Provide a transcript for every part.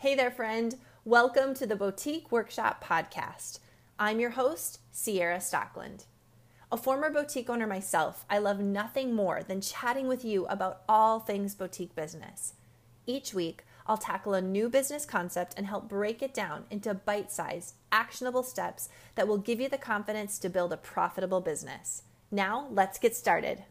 Hey there, friend. Welcome to the Boutique Workshop Podcast. I'm your host, Ciara Stockeland. A former boutique owner myself, I love nothing more than chatting with you about all things boutique business. Each week, I'll tackle a new business concept and help break it down into bite sized, actionable steps that will give you the confidence to build a profitable business. Now, let's get started.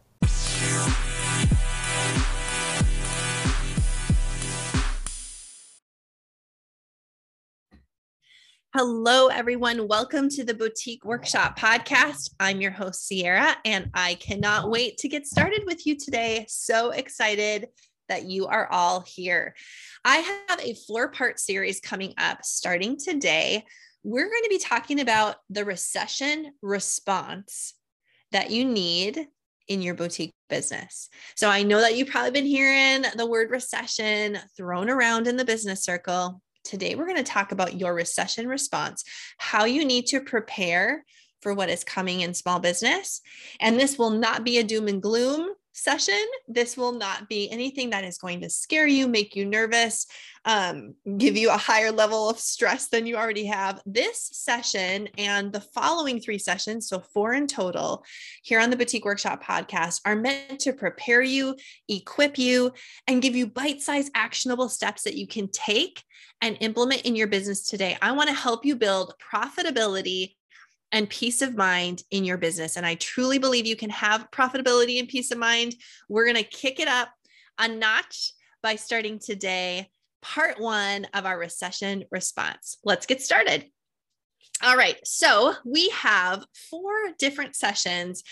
Hello, everyone. Welcome to the Boutique Workshop podcast. I'm your host, Ciara, and I cannot wait to get started with you today. So excited that you are all here. I have a four part series coming up starting today. We're going to be talking about the recession response that you need in your boutique business. So I know that you've probably been hearing the word recession thrown around in the business circle. Today, we're going to talk about your recession response, how you need to prepare for what is coming in small business. And this will not be a doom and gloom session. This will not be anything that is going to scare you, make you nervous, um, give you a higher level of stress than you already have. This session and the following three sessions, so four in total, here on the Boutique Workshop podcast, are meant to prepare you, equip you, and give you bite sized actionable steps that you can take and implement in your business today. I want to help you build profitability and peace of mind in your business. And I truly believe you can have profitability and peace of mind. We're going to kick it up a notch by starting today, part one of our recession response. Let's get started. All right, so we have four different sessions,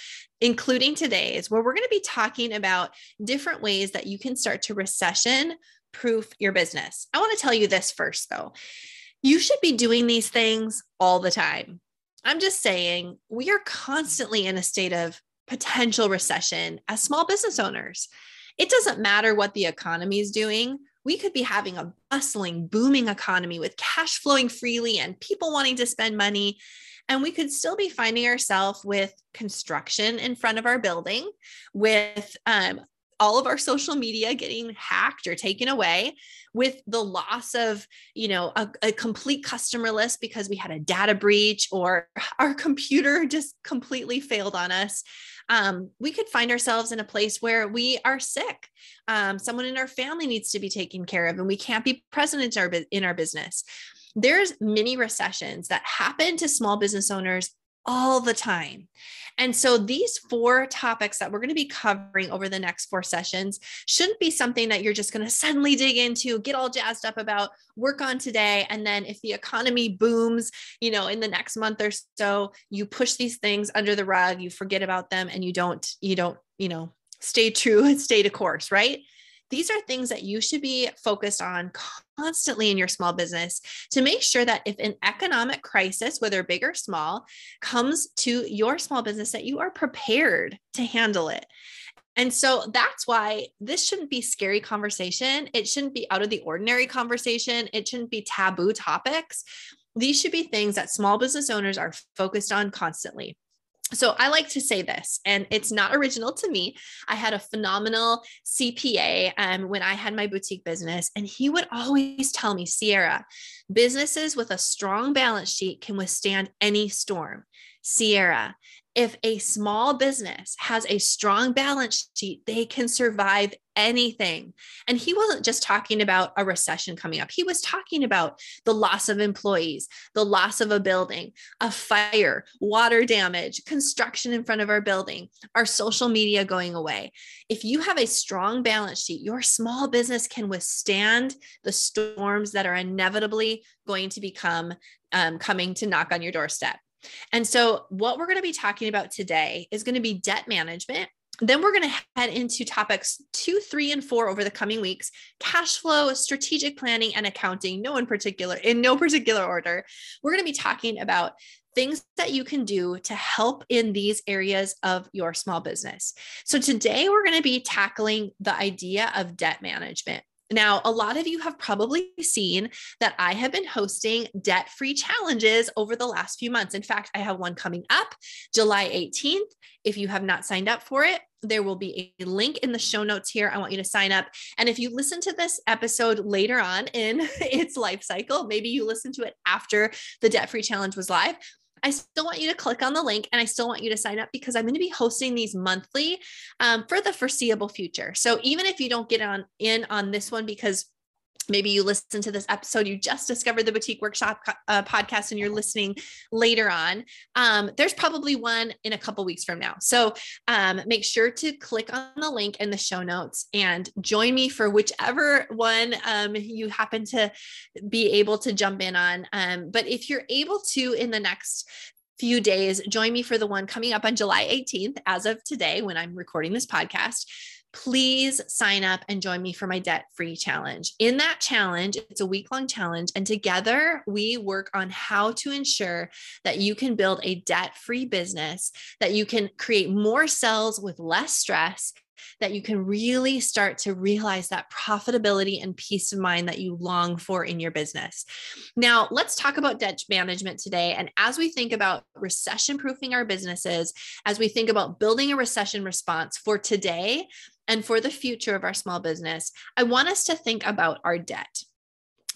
including today's, where we're going to be talking about different ways that you can start to recession proof your business. I want to tell you this first, though. You should be doing these things all the time. I'm just saying, we are constantly in a state of potential recession as small business owners. It doesn't matter what the economy is doing. We could be having a bustling, booming economy with cash flowing freely and people wanting to spend money. And we could still be finding ourselves with construction in front of our building, with um, all of our social media getting hacked or taken away with the loss of you know a, a, complete customer list because we had a data breach or our computer just completely failed on us um, we could find ourselves in a place where we are sick. Um, someone in our family needs to be taken care of and we can't be present in our, in our business. There's many recessions that happen to small business owners all the time. And so these four topics that we're going to be covering over the next four sessions shouldn't be something that you're just going to suddenly dig into, get all jazzed up about, work on today. And then if the economy booms, you know, in the next month or so, you push these things under the rug, you forget about them and you don't, you don't, you know, stay true and stay to course, right? These are things that you should be focused on constantly in your small business to make sure that if an economic crisis, whether big or small, comes to your small business, that you are prepared to handle it. And so that's why this shouldn't be scary conversation. It shouldn't be out of the ordinary conversation. It shouldn't be taboo topics. These should be things that small business owners are focused on constantly so I like to say this, and it's not original to me. I had a phenomenal CPA um, when I had my boutique business, and he would always tell me, Ciara, businesses with a strong balance sheet can withstand any storm. Ciara, if a small business has a strong balance sheet, they can survive anything. And he wasn't just talking about a recession coming up, he was talking about the loss of employees, the loss of a building, a fire, water damage, construction in front of our building, our social media going away. If you have a strong balance sheet, your small business can withstand the storms that are inevitably going to become um, coming to knock on your doorstep. And so, what we're going to be talking about today is going to be debt management. Then we're going to head into topics two, three, and four over the coming weeks cash flow, strategic planning, and accounting. No in particular, in no particular order. We're going to be talking about things that you can do to help in these areas of your small business. So, today we're going to be tackling the idea of debt management. Now, a lot of you have probably seen that I have been hosting debt free challenges over the last few months. In fact, I have one coming up July 18th. If you have not signed up for it, there will be a link in the show notes here. I want you to sign up. And if you listen to this episode later on in its life cycle, maybe you listen to it after the debt free challenge was live. I still want you to click on the link and I still want you to sign up because I'm going to be hosting these monthly um, for the foreseeable future. So even if you don't get on in on this one because maybe you listen to this episode. You just discovered the boutique workshop uh, podcast and you're listening later on. Um, there's probably one in a couple weeks from now. So um, make sure to click on the link in the show notes and join me for whichever one um, you happen to be able to jump in on. Um, but if you're able to in the next few days join me for the one coming up on july 18th as of today when i'm recording this podcast please sign up and join me for my debt free challenge. In that challenge, it's a week long challenge, and together we work on how to ensure that you can build a debt free business, that you can create more sales with less stress, that you can really start to realize that profitability and peace of mind that you long for in your business. Now, let's talk about debt management today. And as we think about recession proofing our businesses, as we think about building a recession response for today and for the future of our small business, I want us to think about our debt.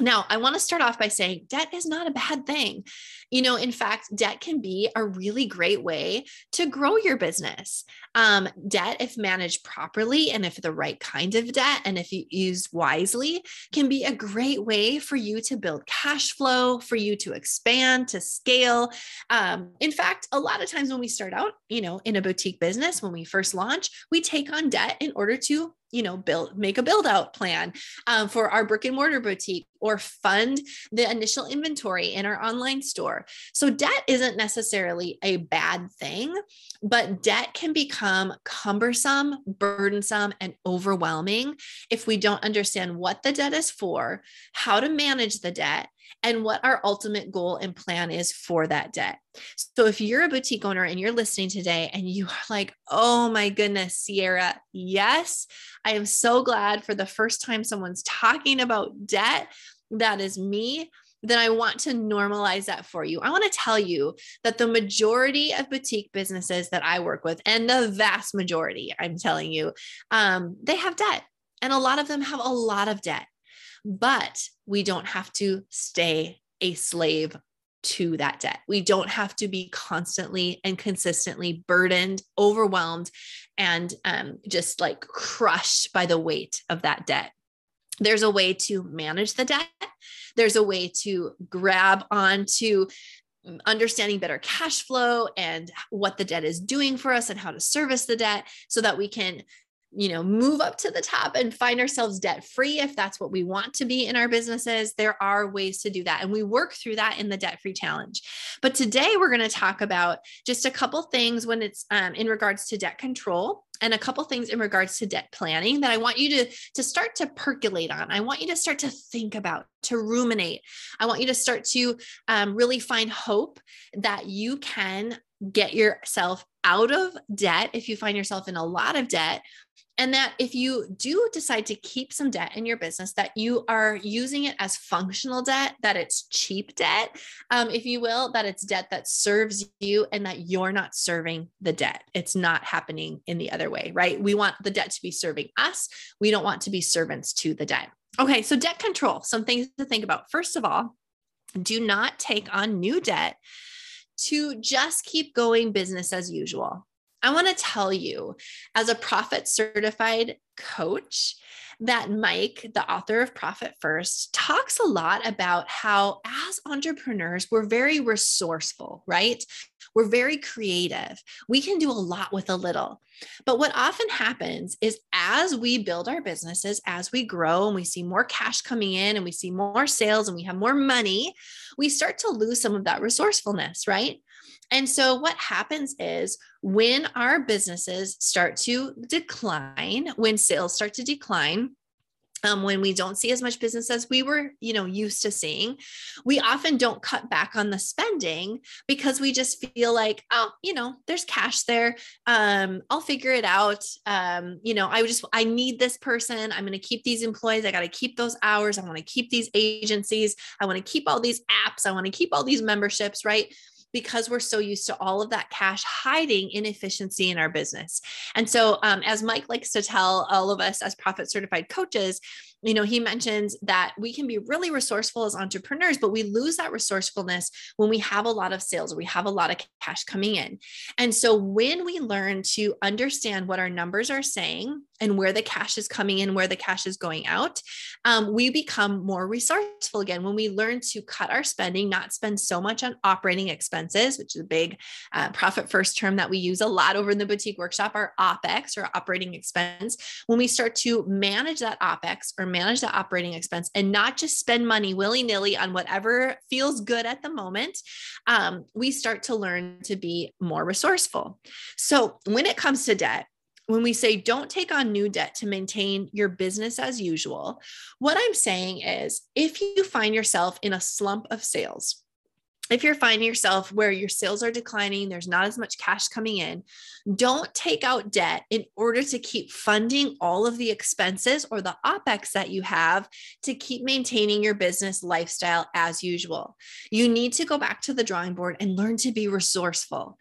Now, I want to start off by saying debt is not a bad thing. You know, in fact, debt can be a really great way to grow your business. Um, debt, if managed properly and if the right kind of debt and if you used wisely, can be a great way for you to build cash flow, for you to expand, to scale. Um, in fact, a lot of times when we start out, you know, in a boutique business, when we first launch, we take on debt in order to you know build make a build out plan um, for our brick and mortar boutique or fund the initial inventory in our online store. So debt isn't necessarily a bad thing but debt can become cumbersome burdensome and overwhelming if we don't understand what the debt is for how to manage the debt and what our ultimate goal and plan is for that debt. So if you're a boutique owner and you're listening today and you are like, oh my goodness, Ciara, yes, I am so glad for the first time someone's talking about debt. That is me then I want to normalize that for you. I want to tell you that the majority of boutique businesses that I work with, and the vast majority, I'm telling you, um, they have debt. And a lot of them have a lot of debt but we don't have to stay a slave to that debt. We don't have to be constantly and consistently burdened, overwhelmed, and um, just like crushed by the weight of that debt. There's a way to manage the debt. There's a way to grab onto understanding better cash flow and what the debt is doing for us and how to service the debt so that we can you know move up to the top and find ourselves debt free if that's what we want to be in our businesses there are ways to do that and we work through that in the debt free challenge but today we're going to talk about just a couple things when it's um, in regards to debt control and a couple things in regards to debt planning that I want you to to start to percolate on. I want you to start to think about, to ruminate. I want you to start to um, really find hope that you can get yourself out of debt if you find yourself in a lot of debt and that if you do decide to keep some debt in your business that you are using it as functional debt that it's cheap debt um, if you will that it's debt that serves you and that you're not serving the debt. It's not happening in the other way right? We want the debt to be serving us. We don't want to be servants to the debt. Okay so debt control some things to think about. First of all do not take on new debt to just keep going business as usual. I want to tell you, as a profit certified coach, that Mike, the author of Profit First, talks a lot about how, as entrepreneurs, we're very resourceful, right? We're very creative. We can do a lot with a little. But what often happens is as we build our businesses, as we grow and we see more cash coming in and we see more sales and we have more money, we start to lose some of that resourcefulness, right? And so what happens is when our businesses start to decline, when sales start to decline, um, when we don't see as much business as we were you know used to seeing we often don't cut back on the spending because we just feel like oh you know there's cash there. Um, i'll figure it out. Um, you know i just i need this person. I'm going to keep these employees. I got to keep those hours. I want to keep these agencies. I want to keep all these apps. I want to keep all these memberships right because we're so used to all of that cash hiding inefficiency in our business. And so, um, as Mike likes to tell all of us as profit certified coaches, you know, he mentions that we can be really resourceful as entrepreneurs, but we lose that resourcefulness when we have a lot of sales we have a lot of cash coming in. And so when we learn to understand what our numbers are saying and where the cash is coming in, where the cash is going out, um, we become more resourceful again. When we learn to cut our spending, not spend so much on operating expenses, which is a big uh, profit first term that we use a lot over in the boutique workshop, our OPEX or operating expense. When we start to manage that OPEX or manage the operating expense and not just spend money willy nilly on whatever feels good at the moment, um, we start to learn to be more resourceful. So when it comes to debt, when we say don't take on new debt to maintain your business as usual, what I'm saying is if you find yourself in a slump of sales, if you're finding yourself where your sales are declining, there's not as much cash coming in, don't take out debt in order to keep funding all of the expenses or the OPEX that you have to keep maintaining your business lifestyle as usual. You need to go back to the drawing board and learn to be resourceful.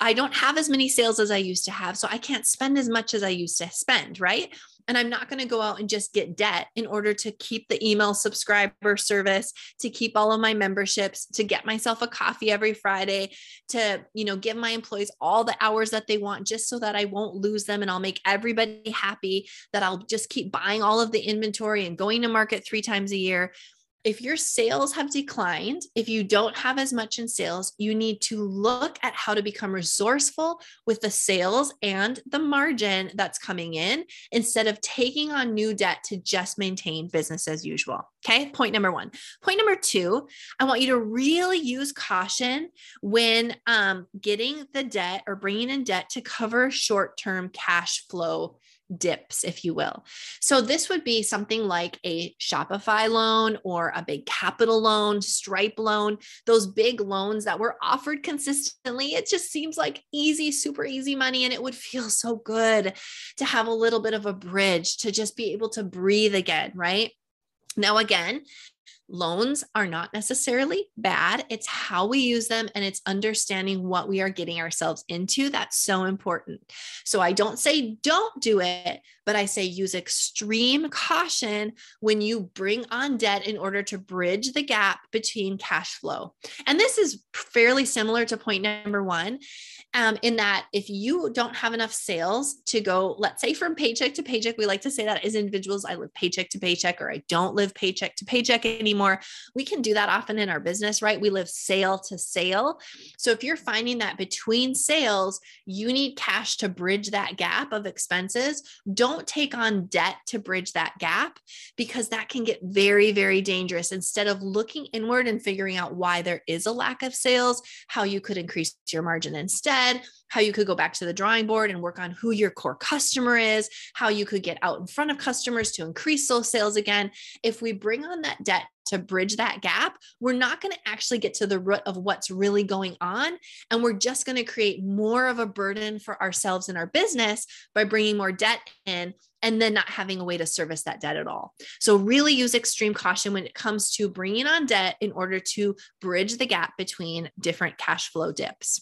I don't have as many sales as I used to have, so I can't spend as much as I used to spend, right? And I'm not going to go out and just get debt in order to keep the email subscriber service, to keep all of my memberships, to get myself a coffee every Friday, to, you know, give my employees all the hours that they want just so that I won't lose them and I'll make everybody happy, that I'll just keep buying all of the inventory and going to market 3 times a year if your sales have declined, if you don't have as much in sales, you need to look at how to become resourceful with the sales and the margin that's coming in instead of taking on new debt to just maintain business as usual. Okay. Point number one. Point number two, I want you to really use caution when um, getting the debt or bringing in debt to cover short term cash flow dips, if you will. So this would be something like a Shopify loan or a big capital loan, Stripe loan, those big loans that were offered consistently. It just seems like easy, super easy money. And it would feel so good to have a little bit of a bridge to just be able to breathe again, right? Now, again, Loans are not necessarily bad. It's how we use them and it's understanding what we are getting ourselves into. That's so important. So I don't say don't do it, but I say use extreme caution when you bring on debt in order to bridge the gap between cash flow. And this is fairly similar to point number one um, in that if you don't have enough sales to go, let's say from paycheck to paycheck, we like to say that as individuals, I live paycheck to paycheck or I don't live paycheck to paycheck anymore. We can do that often in our business, right? We live sale to sale. So if you're finding that between sales, you need cash to bridge that gap of expenses, don't take on debt to bridge that gap because that can get very, very dangerous. Instead of looking inward and figuring out why there is a lack of sales, how you could increase your margin instead how you could go back to the drawing board and work on who your core customer is, how you could get out in front of customers to increase those sales again. If we bring on that debt to bridge that gap, we're not going to actually get to the root of what's really going on. And we're just going to create more of a burden for ourselves and our business by bringing more debt in and then not having a way to service that debt at all. So, really use extreme caution when it comes to bringing on debt in order to bridge the gap between different cash flow dips.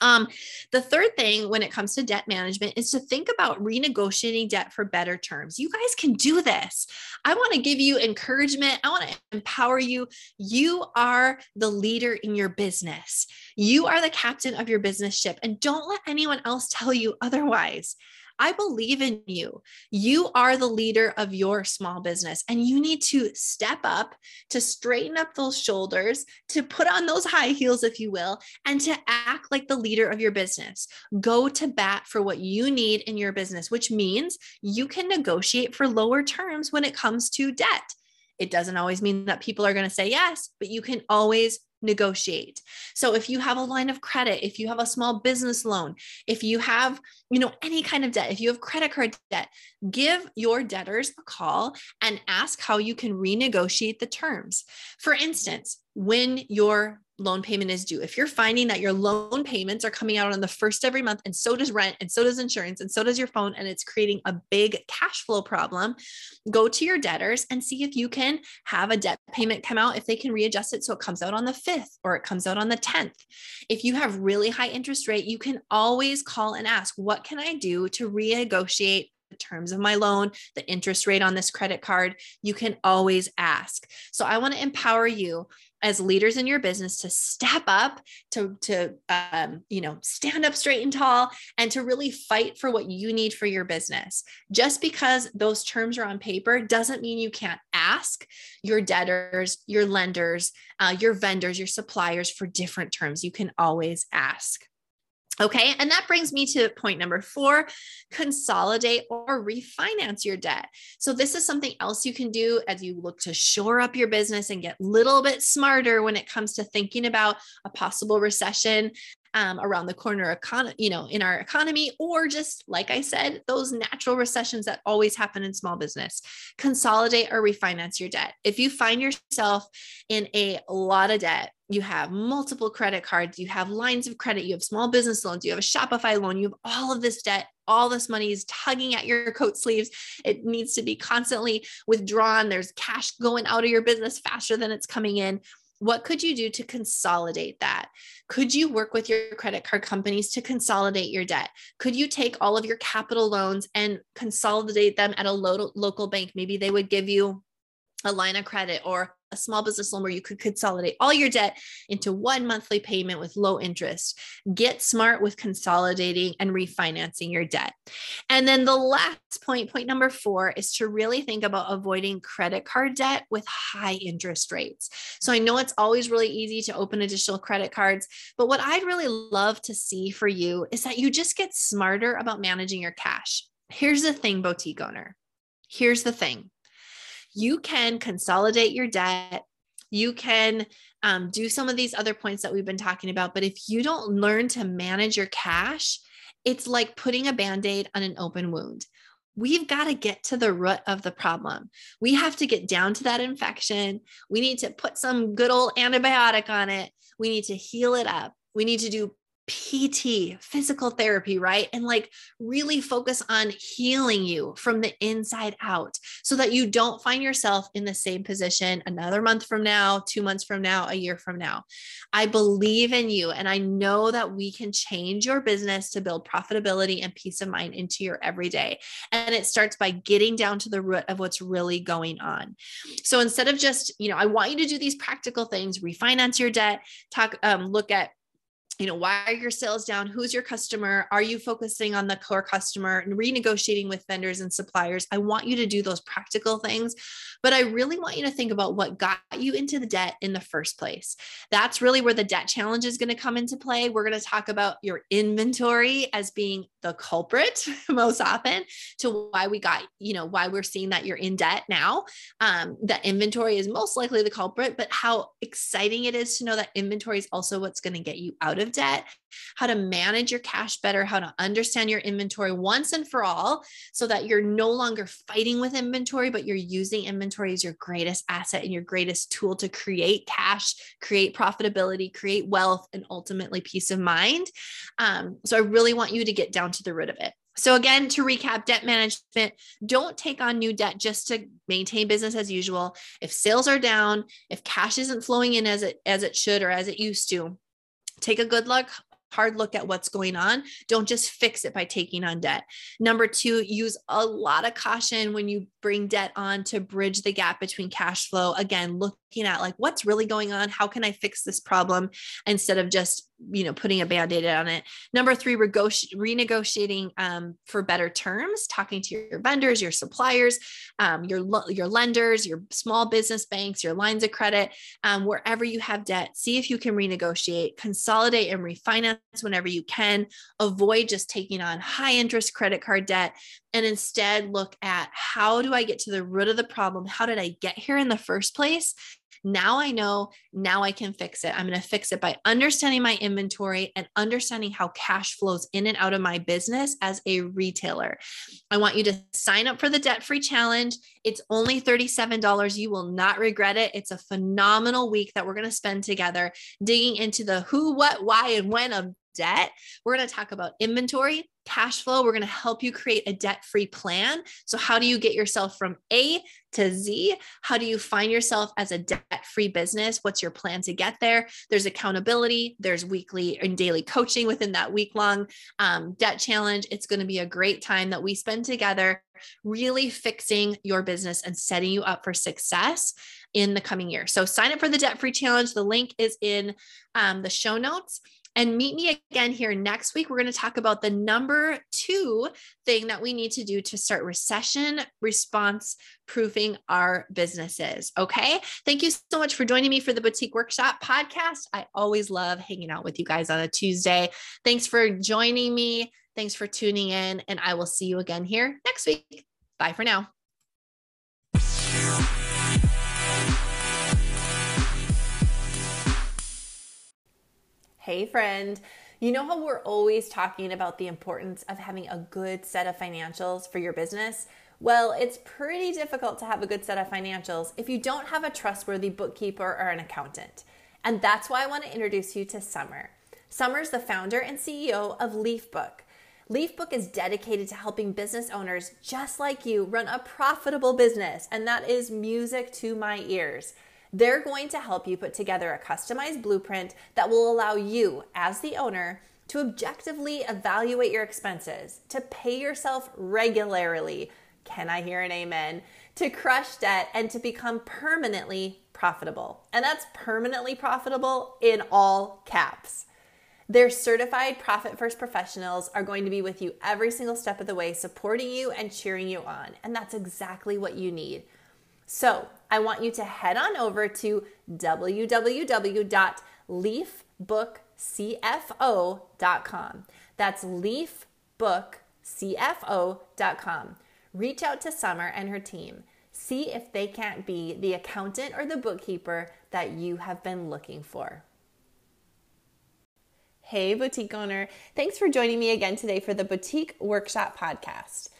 Um, the third thing when it comes to debt management is to think about renegotiating debt for better terms. You guys can do this. I want to give you encouragement. I want to empower you. You are the leader in your business. You are the captain of your business ship, and don't let anyone else tell you otherwise. I believe in you. You are the leader of your small business, and you need to step up to straighten up those shoulders, to put on those high heels, if you will, and to act like the leader of your business. Go to bat for what you need in your business, which means you can negotiate for lower terms when it comes to debt. It doesn't always mean that people are going to say yes, but you can always negotiate. So if you have a line of credit, if you have a small business loan, if you have, you know, any kind of debt, if you have credit card debt, give your debtors a call and ask how you can renegotiate the terms. For instance, when your loan payment is due. If you're finding that your loan payments are coming out on the first every month, and so does rent, and so does insurance, and so does your phone, and it's creating a big cash flow problem, go to your debtors and see if you can have a debt payment come out, if they can readjust it so it comes out on the 5th or it comes out on the 10th. If you have really high interest rate, you can always call and ask, What can I do to renegotiate the terms of my loan, the interest rate on this credit card, you can always ask. So I want to empower you as leaders in your business to step up to to um, you know stand up straight and tall and to really fight for what you need for your business. Just because those terms are on paper doesn't mean you can't ask your debtors your lenders uh, your vendors your suppliers for different terms. You can always ask Okay, and that brings me to point number four consolidate or refinance your debt. So, this is something else you can do as you look to shore up your business and get a little bit smarter when it comes to thinking about a possible recession um, around the corner, econ- you know, in our economy, or just like I said, those natural recessions that always happen in small business. Consolidate or refinance your debt. If you find yourself in a lot of debt, you have multiple credit cards, you have lines of credit, you have small business loans, you have a Shopify loan, you have all of this debt, all this money is tugging at your coat sleeves. It needs to be constantly withdrawn. There's cash going out of your business faster than it's coming in. What could you do to consolidate that? Could you work with your credit card companies to consolidate your debt? Could you take all of your capital loans and consolidate them at a lo- local bank? Maybe they would give you a line of credit or a small business loan where you could consolidate all your debt into one monthly payment with low interest. Get smart with consolidating and refinancing your debt. And then the last point, point number four, is to really think about avoiding credit card debt with high interest rates. So I know it's always really easy to open additional credit cards, but what I'd really love to see for you is that you just get smarter about managing your cash. Here's the thing, boutique owner. Here's the thing you can consolidate your debt. You can um, do some of these other points that we've been talking about. But if you don't learn to manage your cash, it's like putting a band aid on an open wound. We've got to get to the root of the problem. We have to get down to that infection. We need to put some good old antibiotic on it. We need to heal it up. We need to do PT, physical therapy, right? And like really focus on healing you from the inside out so that you don't find yourself in the same position another month from now, two months from now, a year from now. I believe in you and I know that we can change your business to build profitability and peace of mind into your everyday. And it starts by getting down to the root of what's really going on. So instead of just, you know, I want you to do these practical things, refinance your debt, talk, um, look at you know why are your sales down? Who's your customer? Are you focusing on the core customer and renegotiating with vendors and suppliers? I want you to do those practical things but i really want you to think about what got you into the debt in the first place. That's really where the debt challenge is going to come into play. We're going to talk about your inventory as being the culprit most often to why we got you know why we're seeing that you're in debt now. Um, that inventory is most likely the culprit but how exciting it is to know that inventory is also what's going to get you out of debt, how to manage your cash better, how to understand your inventory once and for all so that you're no longer fighting with inventory, but you're using inventory as your greatest asset and your greatest tool to create cash, create profitability, create wealth, and ultimately peace of mind. Um, so I really want you to get down to the root of it. So, again, to recap, debt management don't take on new debt just to maintain business as usual. If sales are down, if cash isn't flowing in as it as it should or as it used to, take a good look hard look at what's going on. Don't just fix it by taking on debt. Number two, use a lot of caution when you bring debt on to bridge the gap between cash flow. Again, looking at like what's really going on. How can I fix this problem? Instead of just you know putting a band-aid on it. Number three renegotiating um, for better terms talking to your vendors your suppliers um, your your lenders your small business banks your lines of credit um, wherever you have debt see if you can renegotiate consolidate and refinance whenever you can. Avoid just taking on high interest credit card debt and instead look at how do i get to the root of the problem? How did i get here in the first place Now I know, now I can fix it. I'm going to fix it by understanding my inventory and understanding how cash flows in and out of my business as a retailer. I want you to sign up for the debt free challenge. It's only $37. You will not regret it. It's a phenomenal week that we're going to spend together digging into the who, what, why, and when of debt. We're going to talk about inventory, cash flow. We're going to help you create a debt free plan. So, how do you get yourself from A to Z? How do you find yourself as a debt free business? What's your plan to get there? There's accountability, there's weekly and daily coaching within that week long um, debt challenge. It's going to be a great time that we spend together, really fixing your business and setting you up for success in the coming year. So, sign up for the debt free challenge. The link is in um, the show notes. And meet me again here next week. We're going to talk about the number two thing that we need to do to start recession response proofing our businesses. Okay. Thank you so much for joining me for the Boutique Workshop podcast. I always love hanging out with you guys on a Tuesday. Thanks for joining me. Thanks for tuning in. And I will see you again here next week. Bye for now. Hey, friend. You know how we're always talking about the importance of having a good set of financials for your business? Well, it's pretty difficult to have a good set of financials if you don't have a trustworthy bookkeeper or an accountant. And that's why I want to introduce you to Summer. Summer's the founder and CEO of LeafBook. LeafBook is dedicated to helping business owners just like you run a profitable business, and that is music to my ears. They're going to help you put together a customized blueprint that will allow you, as the owner, to objectively evaluate your expenses, to pay yourself regularly. Can I hear an amen? To crush debt and to become permanently profitable. And that's permanently profitable in all caps. Their certified profit first professionals are going to be with you every single step of the way, supporting you and cheering you on. And that's exactly what you need. So I want you to head on over to www.leafbookcfo.com. That's leafbookcfo.com. Reach out to Summer and her team. See if they can't be the accountant or the bookkeeper that you have been looking for. Hey, boutique owner. Thanks for joining me again today for the Boutique Workshop Podcast.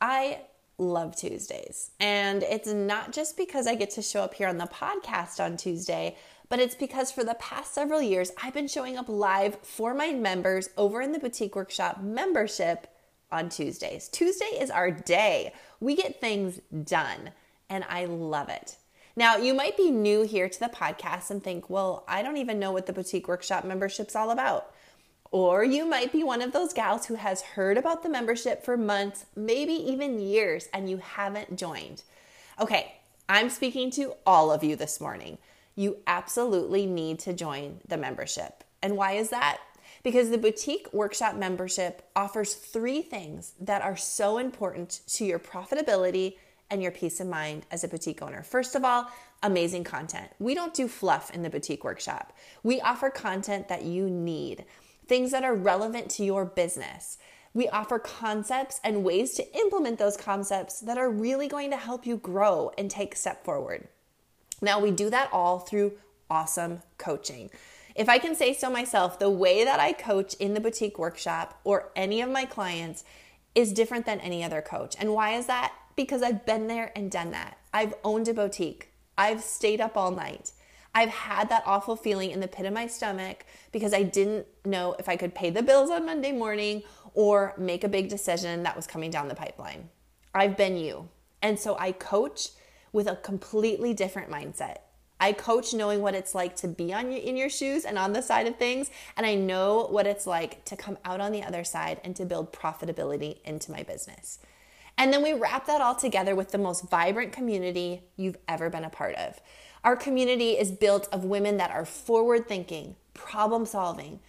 I love Tuesdays. And it's not just because I get to show up here on the podcast on Tuesday, but it's because for the past several years, I've been showing up live for my members over in the Boutique Workshop membership on Tuesdays. Tuesday is our day. We get things done, and I love it. Now, you might be new here to the podcast and think, well, I don't even know what the Boutique Workshop membership's all about. Or you might be one of those gals who has heard about the membership for months, maybe even years, and you haven't joined. Okay, I'm speaking to all of you this morning. You absolutely need to join the membership. And why is that? Because the boutique workshop membership offers three things that are so important to your profitability and your peace of mind as a boutique owner. First of all, amazing content. We don't do fluff in the boutique workshop, we offer content that you need things that are relevant to your business. We offer concepts and ways to implement those concepts that are really going to help you grow and take step forward. Now, we do that all through awesome coaching. If I can say so myself, the way that I coach in the boutique workshop or any of my clients is different than any other coach. And why is that? Because I've been there and done that. I've owned a boutique, I've stayed up all night. I've had that awful feeling in the pit of my stomach because I didn't know if I could pay the bills on Monday morning or make a big decision that was coming down the pipeline. I've been you. And so I coach with a completely different mindset. I coach knowing what it's like to be on your, in your shoes and on the side of things, and I know what it's like to come out on the other side and to build profitability into my business. And then we wrap that all together with the most vibrant community you've ever been a part of. Our community is built of women that are forward thinking, problem solving,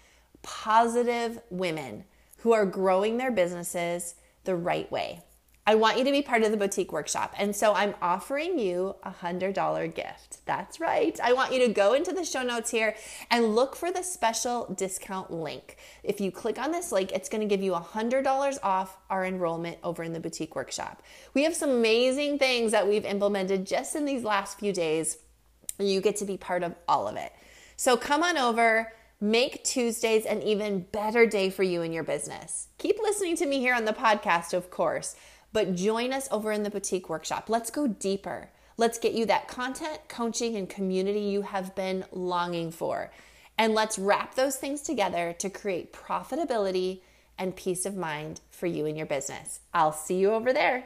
positive women who are growing their businesses the right way. I want you to be part of the boutique workshop. And so I'm offering you a $100 gift. That's right. I want you to go into the show notes here and look for the special discount link. If you click on this link, it's going to give you $100 off our enrollment over in the boutique workshop. We have some amazing things that we've implemented just in these last few days You get to be part of all of it. So come on over, make Tuesdays an even better day for you and your business. Keep listening to me here on the podcast, of course, but join us over in the boutique workshop. Let's go deeper. Let's get you that content, coaching, and community you have been longing for. And let's wrap those things together to create profitability and peace of mind for you and your business. I'll see you over there.